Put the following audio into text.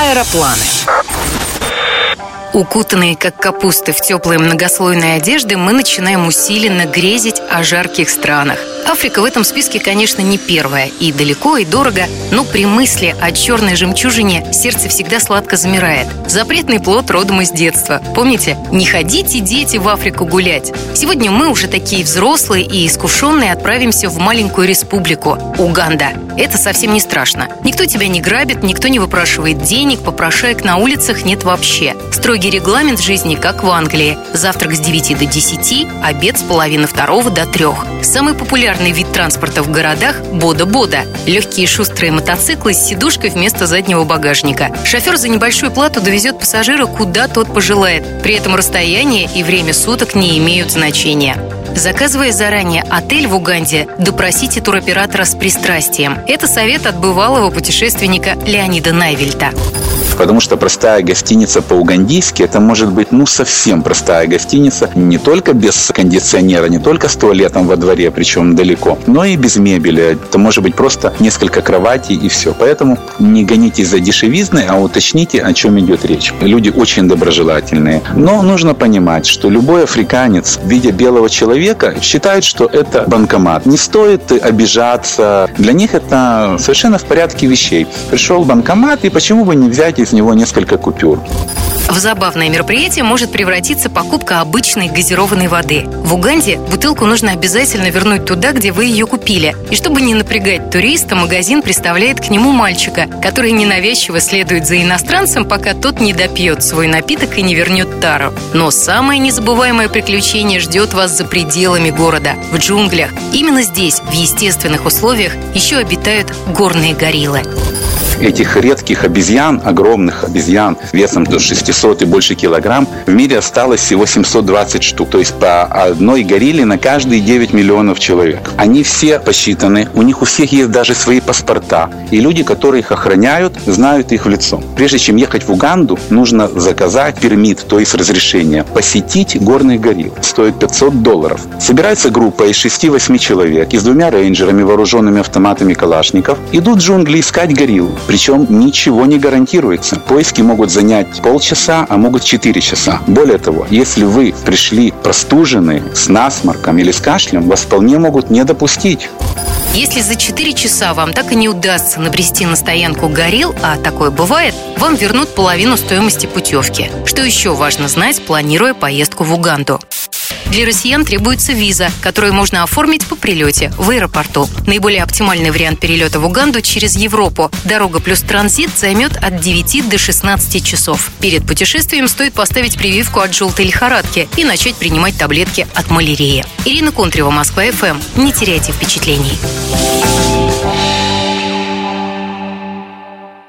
Аэропланы. Укутанные, как капусты, в теплые многослойные одежды, мы начинаем усиленно грезить о жарких странах. Африка в этом списке, конечно, не первая. И далеко, и дорого, но при мысли о черной жемчужине сердце всегда сладко замирает. Запретный плод родом из детства. Помните? Не ходите, дети, в Африку гулять. Сегодня мы уже такие взрослые и искушенные отправимся в маленькую республику – Уганда. Это совсем не страшно. Никто тебя не грабит, никто не выпрашивает денег, попрошаек на улицах нет вообще. Строгий регламент жизни, как в Англии. Завтрак с 9 до 10, обед с половины второго до трех. Самый популярный вид транспорта в городах – бода-бода. Легкие шустрые мотоциклы с сидушкой вместо заднего багажника. Шофер за небольшую плату довезет пассажира куда тот пожелает. При этом расстояние и время суток не имеют значения. Заказывая заранее отель в Уганде, допросите туроператора с пристрастием. Это совет от бывалого путешественника Леонида Найвельта. Потому что простая гостиница по-угандийски это может быть ну совсем простая гостиница, не только без кондиционера, не только с туалетом во дворе, причем далеко, но и без мебели. Это может быть просто несколько кроватей и все. Поэтому не гонитесь за дешевизной, а уточните, о чем идет речь. Люди очень доброжелательные. Но нужно понимать, что любой африканец, видя белого человека, считает, что это банкомат. Не стоит обижаться. Для них это совершенно в порядке вещей. Пришел банкомат, и почему бы не взять из него несколько купюр. В забавное мероприятие может превратиться покупка обычной газированной воды. В Уганде бутылку нужно обязательно вернуть туда, где вы ее купили. И чтобы не напрягать туриста, магазин представляет к нему мальчика, который ненавязчиво следует за иностранцем, пока тот не допьет свой напиток и не вернет тару. Но самое незабываемое приключение ждет вас за пределами города, в джунглях. Именно здесь, в естественных условиях, еще обитают горные гориллы этих редких обезьян, огромных обезьян весом до 600 и больше килограмм, в мире осталось всего 720 штук. То есть по одной горилле на каждые 9 миллионов человек. Они все посчитаны, у них у всех есть даже свои паспорта. И люди, которые их охраняют, знают их в лицо. Прежде чем ехать в Уганду, нужно заказать пермит, то есть разрешение, посетить горных горилл. Стоит 500 долларов. Собирается группа из 6-8 человек и с двумя рейнджерами, вооруженными автоматами калашников, идут в джунгли искать горилл. Причем ничего не гарантируется. Поиски могут занять полчаса, а могут 4 часа. Более того, если вы пришли простуженные, с насморком или с кашлем, вас вполне могут не допустить. Если за 4 часа вам так и не удастся набрести на стоянку горил, а такое бывает, вам вернут половину стоимости путевки. Что еще важно знать, планируя поездку в Уганду? Для россиян требуется виза, которую можно оформить по прилете в аэропорту. Наиболее оптимальный вариант перелета в Уганду через Европу. Дорога плюс транзит займет от 9 до 16 часов. Перед путешествием стоит поставить прививку от желтой лихорадки и начать принимать таблетки от малярии. Ирина Контрева, Москва, ФМ. Не теряйте впечатлений.